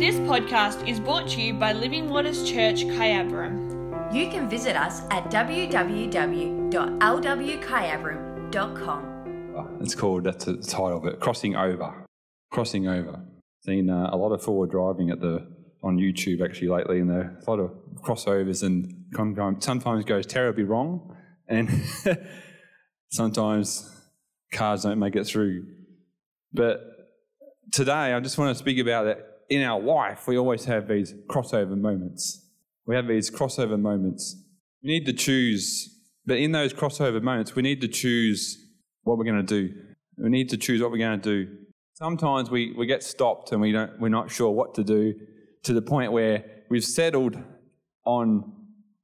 This podcast is brought to you by Living Waters Church, Kyabram. You can visit us at www.lwkyabram.com. It's called, that's the title of it, Crossing Over. Crossing Over. Seen uh, a lot of forward driving at the on YouTube actually lately, and there are a lot of crossovers, and sometimes goes terribly wrong, and sometimes cars don't make it through. But today, I just want to speak about that in our life, we always have these crossover moments. We have these crossover moments. We need to choose, but in those crossover moments, we need to choose what we're going to do. We need to choose what we're going to do. Sometimes we, we get stopped and we don't, we're not sure what to do to the point where we've settled on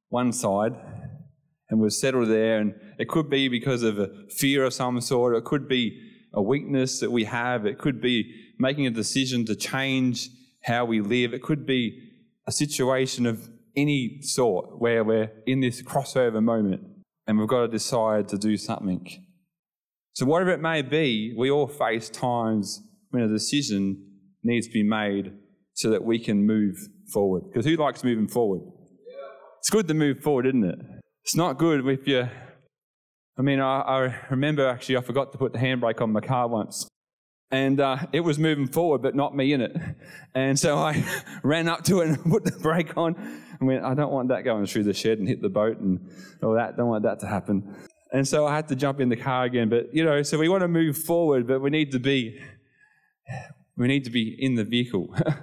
one side and we've settled there. And it could be because of a fear of some sort, it could be a weakness that we have, it could be making a decision to change how we live. It could be a situation of any sort where we're in this crossover moment and we've got to decide to do something. So, whatever it may be, we all face times when a decision needs to be made so that we can move forward. Because who likes moving forward? It's good to move forward, isn't it? It's not good if you. I mean, I, I remember actually, I forgot to put the handbrake on my car once and uh, it was moving forward, but not me in it. And so I ran up to it and put the brake on and went, I don't want that going through the shed and hit the boat and all that. Don't want that to happen. And so I had to jump in the car again. But, you know, so we want to move forward, but we need to be, we need to be in the vehicle. I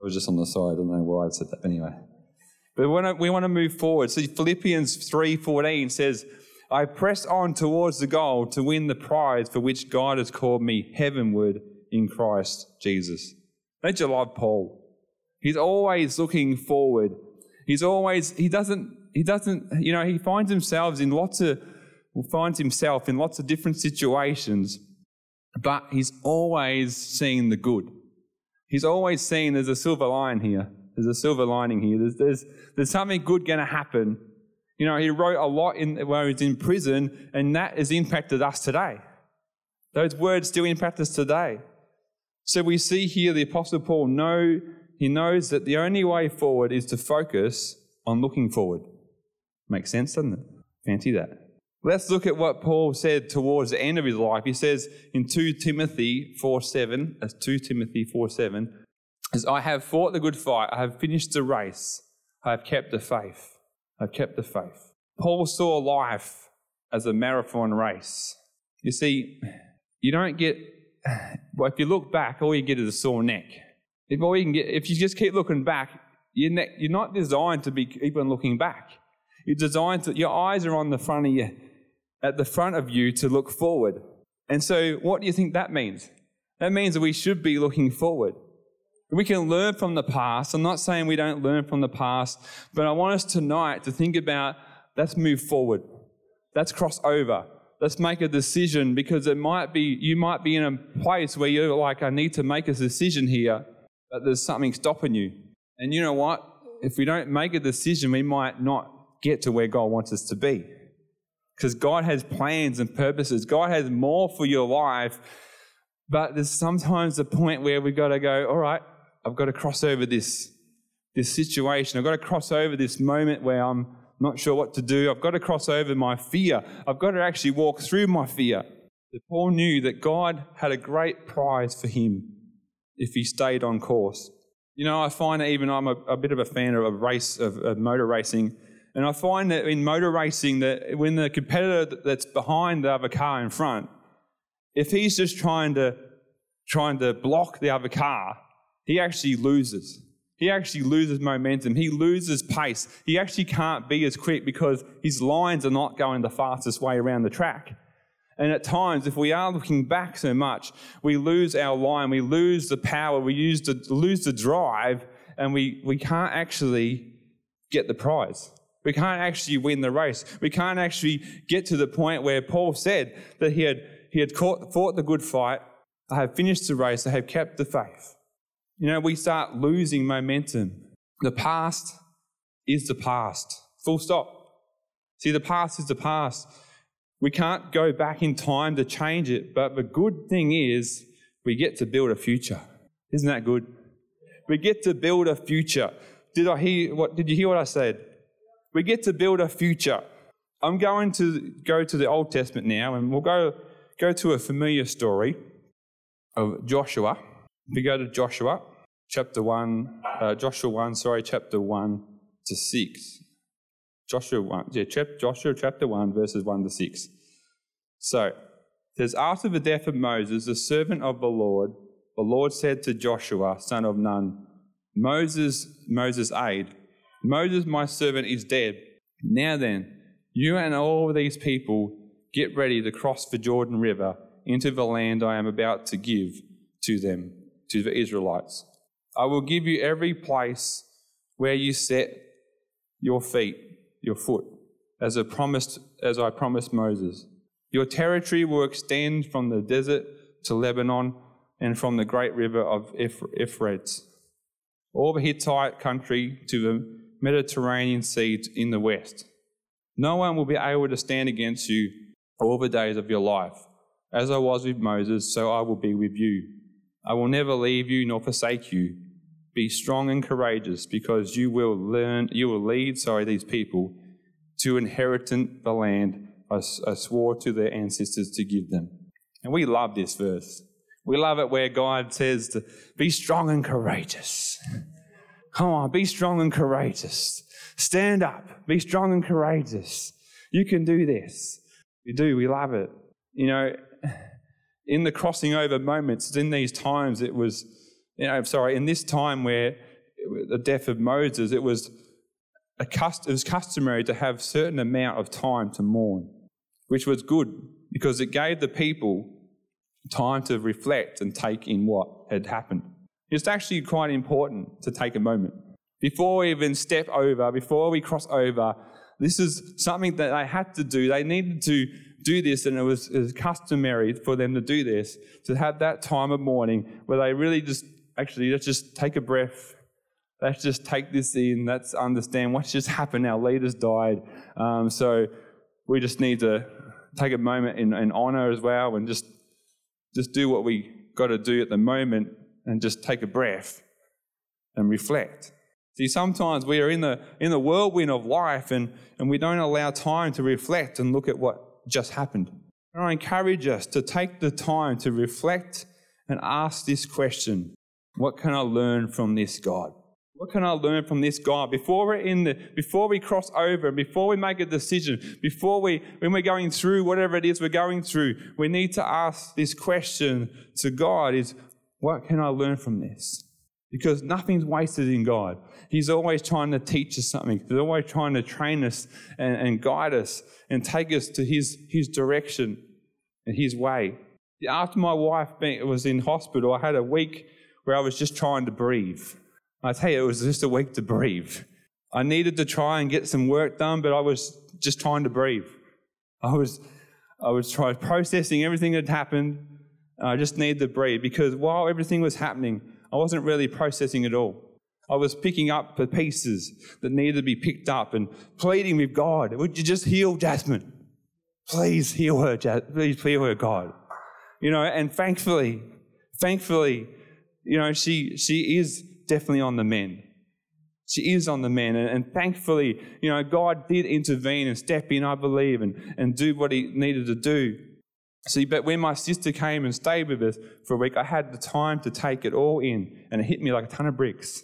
was just on the side. I don't know why I said that anyway. But we want to, we want to move forward. So Philippians 3.14 says, I press on towards the goal to win the prize for which God has called me heavenward in Christ Jesus. Don't you love Paul? He's always looking forward. He's always, he doesn't, he doesn't, you know, he finds himself in lots of, finds himself in lots of different situations, but he's always seeing the good. He's always seeing there's a silver line here. There's a silver lining here. There's, there's, there's something good going to happen you know, he wrote a lot in, when he was in prison, and that has impacted us today. Those words still impact us today. So we see here the Apostle Paul know he knows that the only way forward is to focus on looking forward. Makes sense, doesn't it? Fancy that. Let's look at what Paul said towards the end of his life. He says in 2 Timothy 4 7, as 2 Timothy 4 7, as I have fought the good fight, I have finished the race, I have kept the faith. I've kept the faith. Paul saw life as a marathon race. You see, you don't get, well, if you look back, all you get is a sore neck. If all you can get, if you just keep looking back, you're, you're not designed to be even looking back. You're designed to, your eyes are on the front of you, at the front of you to look forward. And so, what do you think that means? That means that we should be looking forward. We can learn from the past. I'm not saying we don't learn from the past, but I want us tonight to think about let's move forward. Let's cross over. Let's make a decision because it might be, you might be in a place where you're like, I need to make a decision here, but there's something stopping you. And you know what? If we don't make a decision, we might not get to where God wants us to be. Because God has plans and purposes. God has more for your life. But there's sometimes a point where we've got to go, all right, I've got to cross over this, this situation. I've got to cross over this moment where I'm not sure what to do. I've got to cross over my fear. I've got to actually walk through my fear. But Paul knew that God had a great prize for him if he stayed on course. You know, I find that even I'm a, a bit of a fan of a race of, of motor racing, and I find that in motor racing that when the competitor that's behind the other car in front, if he's just trying to trying to block the other car, he actually loses. He actually loses momentum. He loses pace. He actually can't be as quick because his lines are not going the fastest way around the track. And at times, if we are looking back so much, we lose our line, we lose the power, we use the, lose the drive, and we, we can't actually get the prize. We can't actually win the race. We can't actually get to the point where Paul said that he had, he had caught, fought the good fight, I have finished the race, I have kept the faith you know, we start losing momentum. The past is the past. Full stop. See, the past is the past. We can't go back in time to change it, but the good thing is we get to build a future. Isn't that good? We get to build a future. Did I hear what did you hear what I said? We get to build a future. I'm going to go to the Old Testament now and we'll go go to a familiar story of Joshua. We go to Joshua chapter 1, uh, Joshua 1, sorry, chapter 1 to 6. Joshua 1, yeah, Joshua chapter 1, verses 1 to 6. So, says, After the death of Moses, the servant of the Lord, the Lord said to Joshua, son of Nun, Moses, Moses' aide, Moses, my servant, is dead. Now then, you and all these people get ready to cross the Jordan River into the land I am about to give to them, to the Israelites. I will give you every place where you set your feet, your foot, as I promised, as I promised Moses. Your territory will extend from the desert to Lebanon and from the great river of Euphrates, all the Hittite country to the Mediterranean Sea in the west. No one will be able to stand against you all the days of your life. As I was with Moses, so I will be with you. I will never leave you nor forsake you. Be strong and courageous, because you will learn, you will lead, sorry, these people to inherit the land I, swore to their ancestors to give them. And we love this verse. We love it where God says to be strong and courageous. Come on, be strong and courageous. Stand up, be strong and courageous. You can do this. We do, we love it. You know, in the crossing over moments, in these times, it was you know, sorry, in this time where the death of Moses, it was, a cust- it was customary to have certain amount of time to mourn, which was good because it gave the people time to reflect and take in what had happened. It's actually quite important to take a moment. Before we even step over, before we cross over, this is something that they had to do. They needed to do this, and it was, it was customary for them to do this, to have that time of mourning where they really just actually, let's just take a breath. Let's just take this in. Let's understand what's just happened. Our leaders died. Um, so we just need to take a moment in, in honor as well and just, just do what we got to do at the moment and just take a breath and reflect. See, sometimes we are in the, in the whirlwind of life and, and we don't allow time to reflect and look at what just happened. And I encourage us to take the time to reflect and ask this question what can I learn from this God? What can I learn from this God? Before we're in the, before we cross over, before we make a decision, before we, when we're going through whatever it is we're going through, we need to ask this question to God is, what can I learn from this? Because nothing's wasted in God. He's always trying to teach us something. He's always trying to train us and, and guide us and take us to His, His direction and His way. After my wife was in hospital, I had a week where I was just trying to breathe. I tell you, it was just a week to breathe. I needed to try and get some work done, but I was just trying to breathe. I was, I was trying processing everything that happened. I just needed to breathe because while everything was happening, I wasn't really processing at all. I was picking up the pieces that needed to be picked up and pleading with God, would you just heal Jasmine? Please heal her, please heal her, God. You know, and thankfully, thankfully, you know, she, she is definitely on the mend. She is on the mend. And, and, thankfully, you know, God did intervene and step in, I believe, and, and do what he needed to do. See, but when my sister came and stayed with us for a week, I had the time to take it all in, and it hit me like a ton of bricks.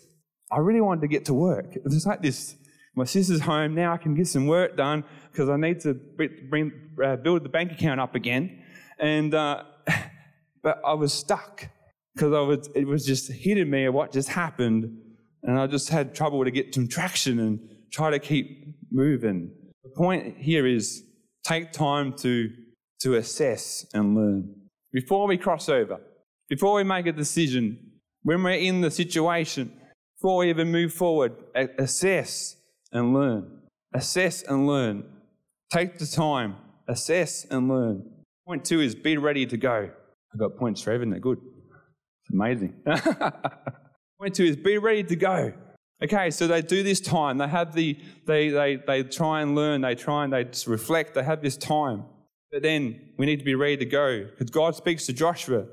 I really wanted to get to work. It was like this my sister's home, now I can get some work done because I need to bring, uh, build the bank account up again. And, uh, but I was stuck because I was, it was just hitting me what just happened, and I just had trouble to get some traction and try to keep moving. The point here is take time to, to assess and learn. Before we cross over, before we make a decision, when we're in the situation, before we even move forward, assess and learn. Assess and learn. Take the time, assess and learn. Point two is be ready to go. I've got points for everything, they're good. It's amazing. Point two is be ready to go. Okay, so they do this time. They have the they they they try and learn. They try and they reflect. They have this time, but then we need to be ready to go because God speaks to Joshua.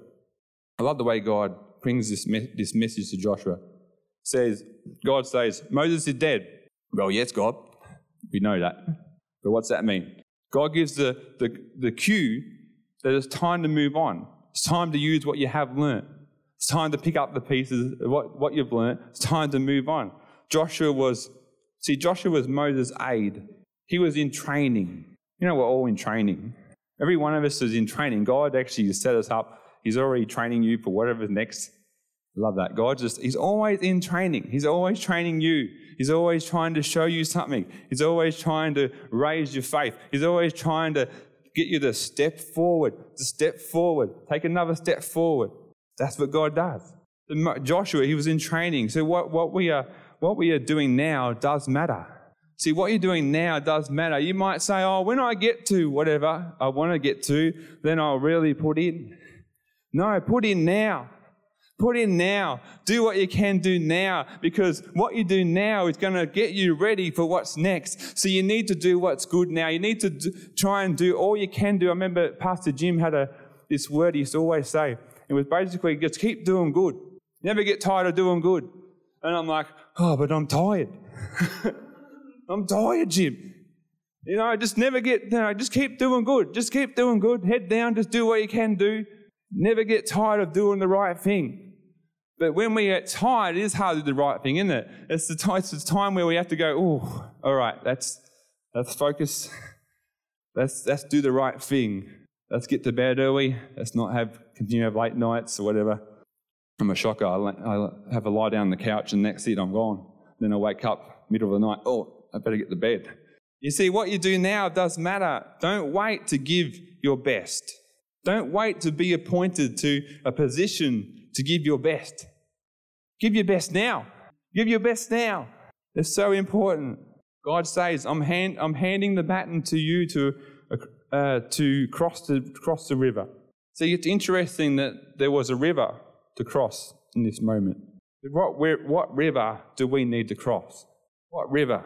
I love the way God brings this me- this message to Joshua. says, God says, Moses is dead. Well, yes, God. We know that. But what's that mean? God gives the, the, the cue that it's time to move on. It's time to use what you have learnt. It's time to pick up the pieces of what, what you've learnt. It's time to move on. Joshua was, see, Joshua was Moses' aide. He was in training. You know, we're all in training. Every one of us is in training. God actually set us up. He's already training you for whatever's next. Love that. God just, He's always in training. He's always training you. He's always trying to show you something. He's always trying to raise your faith. He's always trying to get you to step forward, to step forward, take another step forward. That's what God does. Joshua, he was in training. So what, what, we are, what we are doing now does matter. See, what you're doing now does matter. You might say, oh, when I get to whatever I want to get to, then I'll really put in. No, put in now. Put in now. Do what you can do now because what you do now is going to get you ready for what's next. So you need to do what's good now. You need to try and do all you can do. I remember Pastor Jim had a, this word he used to always say. It was basically just keep doing good. Never get tired of doing good. And I'm like, oh, but I'm tired. I'm tired, Jim. You know, just never get, you know, just keep doing good. Just keep doing good. Head down, just do what you can do. Never get tired of doing the right thing. But when we get tired, it is hard to do the right thing, isn't it? It's the, time, it's the time where we have to go, oh, all right, let's, let's focus. Let's, let's do the right thing. Let's get to bed early. Let's not have continue to have late nights or whatever. I'm a shocker. I, I have a lie down on the couch and next it, I'm gone. Then I wake up middle of the night. Oh, I better get to bed. You see, what you do now does matter. Don't wait to give your best. Don't wait to be appointed to a position to give your best. Give your best now. Give your best now. It's so important. God says, I'm, hand, I'm handing the baton to you to, uh, to cross, the, cross the river. See, it's interesting that there was a river to cross in this moment. What, what river do we need to cross? What river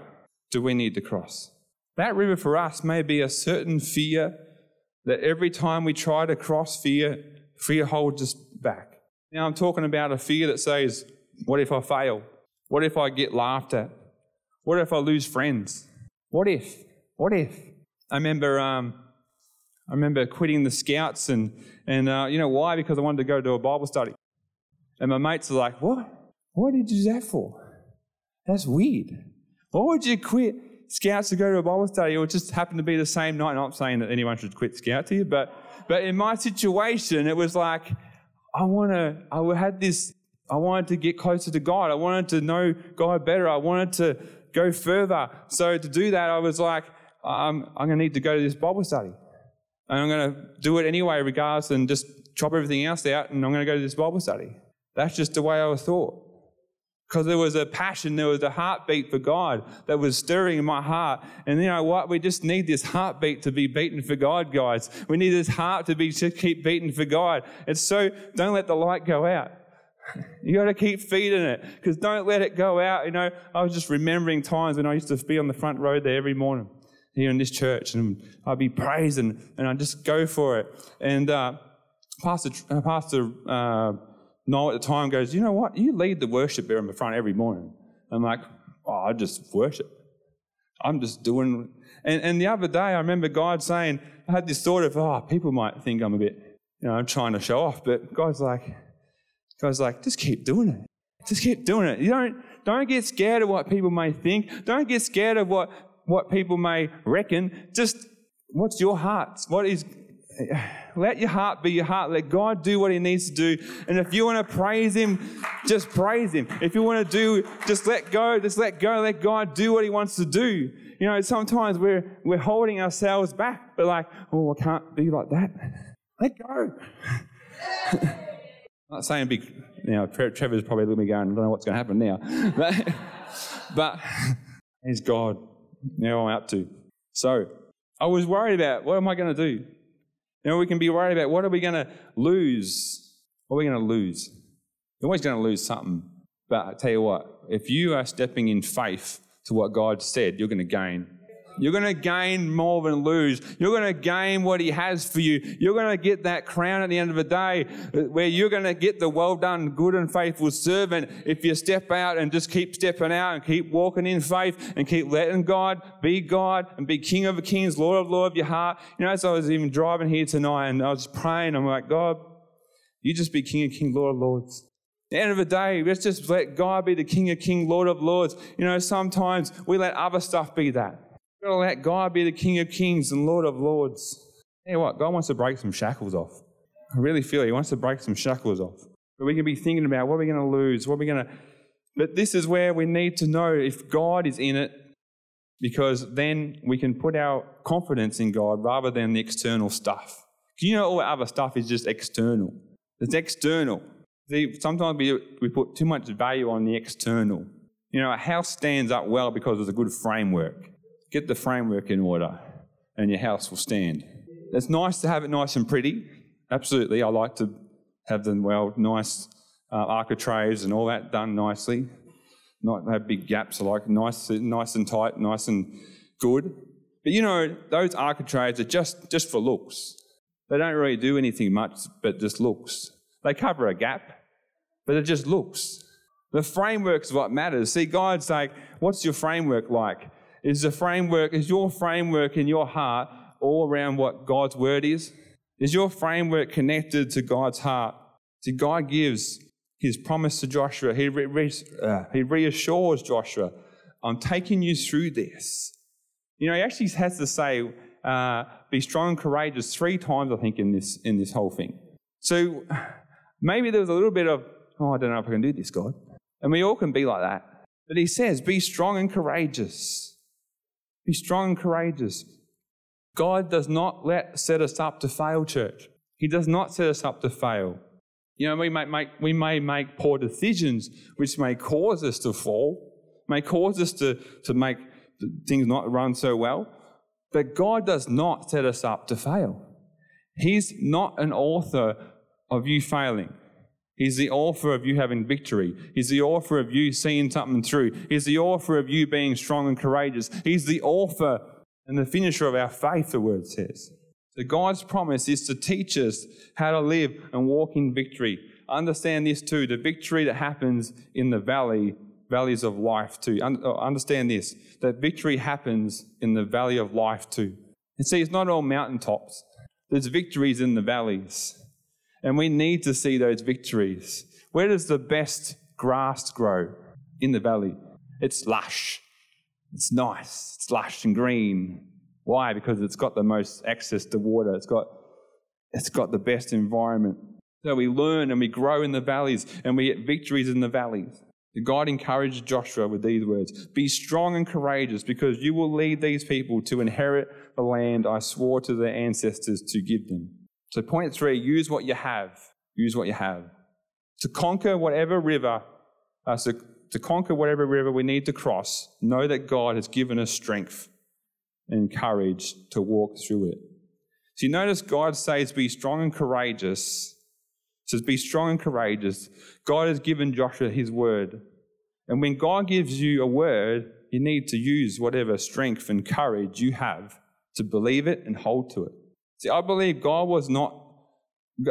do we need to cross? That river for us may be a certain fear that every time we try to cross fear, fear holds us back. Now, I'm talking about a fear that says, what if I fail? What if I get laughed at? What if I lose friends? What if? What if? I remember, um, I remember quitting the scouts, and and uh, you know why? Because I wanted to go to a Bible study, and my mates are like, "What? What did you do that for? That's weird. Why would you quit scouts to go to a Bible study? It just happened to be the same night. I'm not saying that anyone should quit scouts here, but but in my situation, it was like I want to. I had this I wanted to get closer to God. I wanted to know God better. I wanted to go further. So to do that, I was like, I'm, I'm going to need to go to this Bible study. And I'm going to do it anyway, regardless, and just chop everything else out, and I'm going to go to this Bible study. That's just the way I was thought. Because there was a passion, there was a heartbeat for God that was stirring in my heart. And you know what? We just need this heartbeat to be beaten for God, guys. We need this heart to be to keep beating for God. And so don't let the light go out. You got to keep feeding it because don't let it go out. You know, I was just remembering times when I used to be on the front row there every morning here in this church and I'd be praising and I'd just go for it. And uh, Pastor, uh, Pastor uh, Noel at the time goes, You know what? You lead the worship there in the front every morning. I'm like, Oh, I just worship. I'm just doing. And, and the other day, I remember God saying, I had this thought of, Oh, people might think I'm a bit, you know, I'm trying to show off. But God's like, God's like, just keep doing it. Just keep doing it. You don't, don't get scared of what people may think. Don't get scared of what, what people may reckon. Just what's your heart? What is, let your heart be your heart. Let God do what He needs to do. And if you want to praise Him, just praise Him. If you want to do, just let go. Just let go. Let God do what He wants to do. You know, sometimes we're, we're holding ourselves back. We're like, oh, I can't be like that. Let go. I'm not saying big, you know, Trevor's probably looking at me going, I don't know what's going to happen now. But, but he's God. Now I'm up to. So I was worried about what am I going to do? You know, we can be worried about what are we going to lose? What are we going to lose? You're always going to lose something. But I tell you what, if you are stepping in faith to what God said, you're going to gain. You're going to gain more than lose. You're going to gain what He has for you. You're going to get that crown at the end of the day uh, where you're going to get the well done, good and faithful servant if you step out and just keep stepping out and keep walking in faith and keep letting God be God and be King of the Kings, Lord of Lord of your heart. You know, as I was even driving here tonight and I was praying, I'm like, God, you just be King of Kings, Lord of Lords. The end of the day, let's just let God be the King of King, Lord of Lords. You know, sometimes we let other stuff be that. We've got to let God be the King of Kings and Lord of Lords. You know what? God wants to break some shackles off. I really feel He wants to break some shackles off. But we can be thinking about what we're we going to lose? What we're going to. But this is where we need to know if God is in it, because then we can put our confidence in God rather than the external stuff. You know, all other stuff is just external. It's external. See, sometimes we, we put too much value on the external. You know, a house stands up well because it's a good framework. Get the framework in order, and your house will stand. It's nice to have it nice and pretty. Absolutely, I like to have them well, nice uh, architraves and all that done nicely. Not have big gaps. I like nice, nice and tight, nice and good. But you know, those architraves are just just for looks. They don't really do anything much, but just looks. They cover a gap, but it just looks. The framework is what matters. See, God's like, what's your framework like? Is the framework, is your framework in your heart all around what God's word is? Is your framework connected to God's heart? See, God gives his promise to Joshua. He, re- uh, he reassures Joshua, I'm taking you through this. You know, he actually has to say, uh, be strong and courageous three times, I think, in this, in this whole thing. So maybe there was a little bit of, oh, I don't know if I can do this, God. And we all can be like that. But he says, be strong and courageous. Be strong and courageous. God does not let set us up to fail, church. He does not set us up to fail. You know, we may make, we may make poor decisions which may cause us to fall, may cause us to, to make things not run so well. But God does not set us up to fail. He's not an author of you failing. He's the author of you having victory. He's the author of you seeing something through. He's the author of you being strong and courageous. He's the author and the finisher of our faith, the word says. So God's promise is to teach us how to live and walk in victory. Understand this too the victory that happens in the valley valleys of life too. Uh, understand this that victory happens in the valley of life too. And see, it's not all mountaintops, there's victories in the valleys. And we need to see those victories. Where does the best grass grow? In the valley. It's lush, it's nice, it's lush and green. Why? Because it's got the most access to water, it's got, it's got the best environment. So we learn and we grow in the valleys and we get victories in the valleys. God encouraged Joshua with these words Be strong and courageous, because you will lead these people to inherit the land I swore to their ancestors to give them. So, point three use what you have. Use what you have. To conquer whatever river, uh, so to conquer whatever river we need to cross, know that God has given us strength and courage to walk through it. So, you notice God says, Be strong and courageous says, Be strong and courageous. God has given Joshua his word. And when God gives you a word, you need to use whatever strength and courage you have to believe it and hold to it. See, I believe God was not,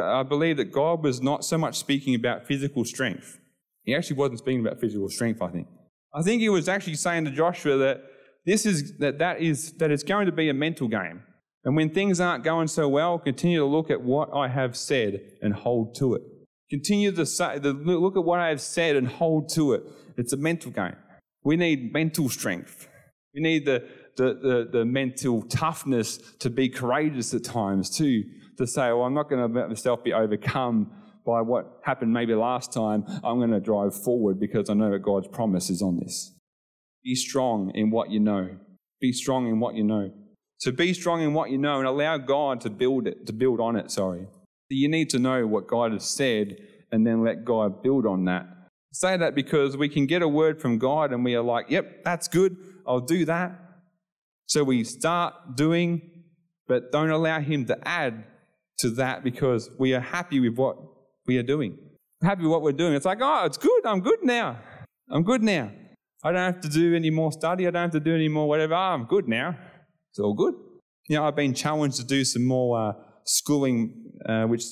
I believe that God was not so much speaking about physical strength. He actually wasn't speaking about physical strength, I think. I think he was actually saying to Joshua that this is, that that is, that it's going to be a mental game. And when things aren't going so well, continue to look at what I have said and hold to it. Continue to say, look at what I have said and hold to it. It's a mental game. We need mental strength. We need the, the, the, the mental toughness to be courageous at times too, to say, well, I'm not going to let myself be overcome by what happened maybe last time. I'm going to drive forward because I know that God's promise is on this. Be strong in what you know. Be strong in what you know. So be strong in what you know and allow God to build it, to build on it, sorry. You need to know what God has said and then let God build on that. say that because we can get a word from God and we are like, yep, that's good, I'll do that. So we start doing, but don't allow Him to add to that because we are happy with what we are doing. happy with what we're doing. It's like, oh, it's good, I'm good now. I'm good now. I don't have to do any more study, I don't have to do any more whatever. Oh, I'm good now. It's all good. You know, I've been challenged to do some more uh, schooling, uh, which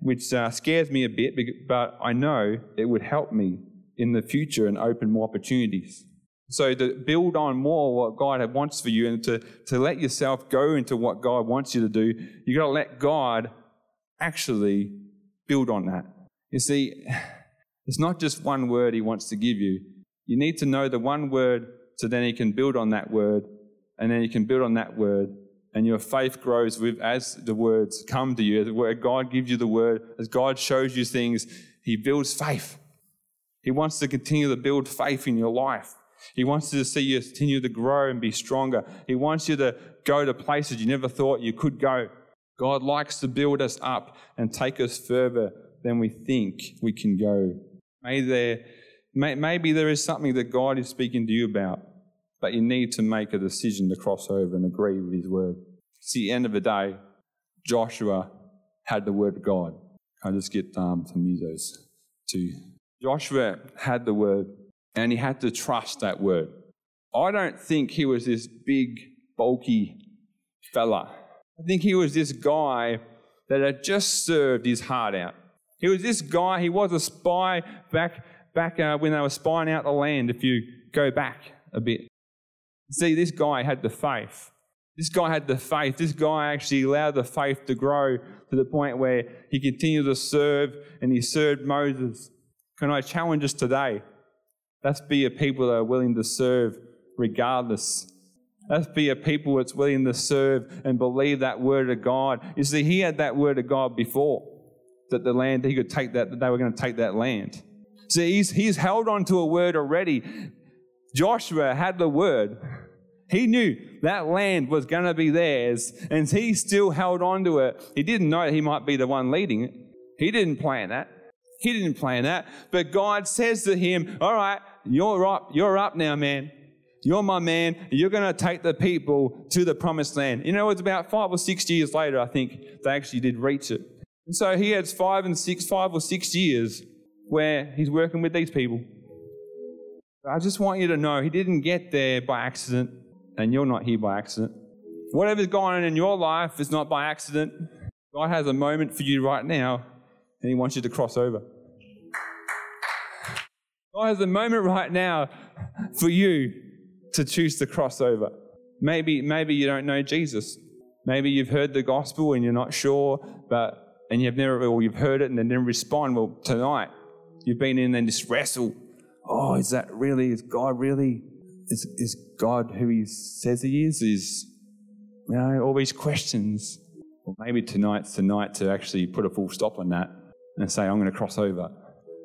which uh, scares me a bit, but I know it would help me in the future and open more opportunities. So to build on more what God wants for you and to, to let yourself go into what God wants you to do, you've got to let God actually build on that. You see, it's not just one word He wants to give you. You need to know the one word so then He can build on that word, and then you can build on that word, and your faith grows with as the words come to you, as where God gives you the word, as God shows you things, He builds faith. He wants to continue to build faith in your life. He wants to see you continue to grow and be stronger. He wants you to go to places you never thought you could go. God likes to build us up and take us further than we think we can go. Maybe there, maybe there is something that God is speaking to you about, but you need to make a decision to cross over and agree with His word. It's the end of the day. Joshua had the word of God. I just get um, some musos to Joshua had the word and he had to trust that word. I don't think he was this big, bulky fella. I think he was this guy that had just served his heart out. He was this guy, he was a spy back, back uh, when they were spying out the land, if you go back a bit. See, this guy had the faith. This guy had the faith. This guy actually allowed the faith to grow to the point where he continued to serve and he served Moses. Can I challenge us today? Let's be a people that are willing to serve regardless. Let's be a people that's willing to serve and believe that word of God. You see, he had that word of God before that the land, he could take that, that they were going to take that land. See, he's, he's held on to a word already. Joshua had the word. He knew that land was going to be theirs, and he still held on to it. He didn't know he might be the one leading it. He didn't plan that. He didn't plan that. But God says to him, All right, you're up. You're up now, man. You're my man. You're going to take the people to the promised land. You know, it's about five or six years later, I think, they actually did reach it. And so he has five and six, five or six years where he's working with these people. I just want you to know he didn't get there by accident, and you're not here by accident. Whatever's going on in your life is not by accident. God has a moment for you right now, and he wants you to cross over. God has a moment right now for you to choose to cross over. Maybe, maybe you don't know Jesus. Maybe you've heard the gospel and you're not sure, but and you've never, or you've heard it and then didn't respond. Well, tonight you've been in and wrestle. Oh, is that really? Is God really? Is is God who He says He is? Is you know all these questions? Well, maybe tonight's the night to actually put a full stop on that and say, I'm going to cross over.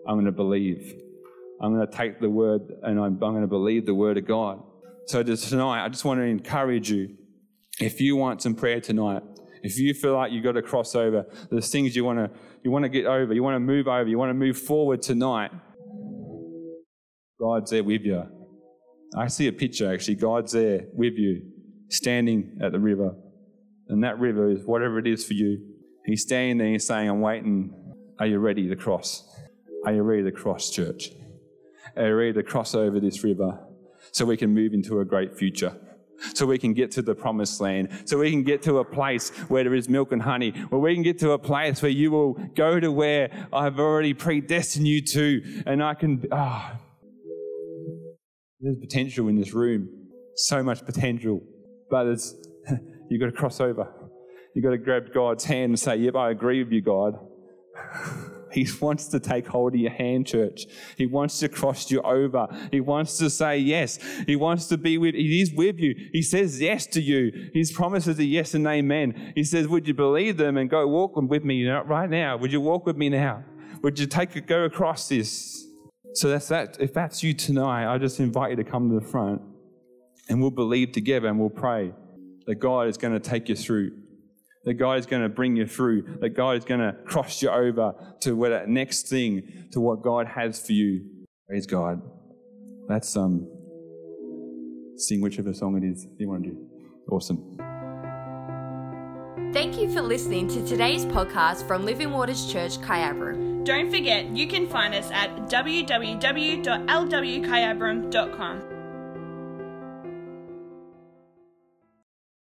I'm going to believe. I'm going to take the word and I'm, I'm going to believe the word of God. So tonight, I just want to encourage you. If you want some prayer tonight, if you feel like you've got to cross over, there's things you want to you want to get over, you want to move over, you want to move forward tonight. God's there with you. I see a picture actually. God's there with you, standing at the river, and that river is whatever it is for you. He's standing there. He's saying, "I'm waiting. Are you ready to cross? Are you ready to cross, church?" are you ready to cross over this river so we can move into a great future. So we can get to the promised land. So we can get to a place where there is milk and honey. Where we can get to a place where you will go to where I've already predestined you to. And I can, ah, oh, there's potential in this room. So much potential. But it's, you've got to cross over. You've got to grab God's hand and say, Yep, I agree with you, God. He wants to take hold of your hand, church. He wants to cross you over. He wants to say yes. He wants to be with, he is with you. He says yes to you. His promises are yes and amen. He says, would you believe them and go walk with me right now? Would you walk with me now? Would you take a go across this? So that's that. If that's you tonight, I just invite you to come to the front and we'll believe together and we'll pray that God is going to take you through that God is going to bring you through, that God is going to cross you over to where that next thing, to what God has for you. Praise God. Let's um, sing whichever song it is you want to do. Awesome. Thank you for listening to today's podcast from Living Waters Church, Kyabram. Don't forget, you can find us at www.lwkyabram.com.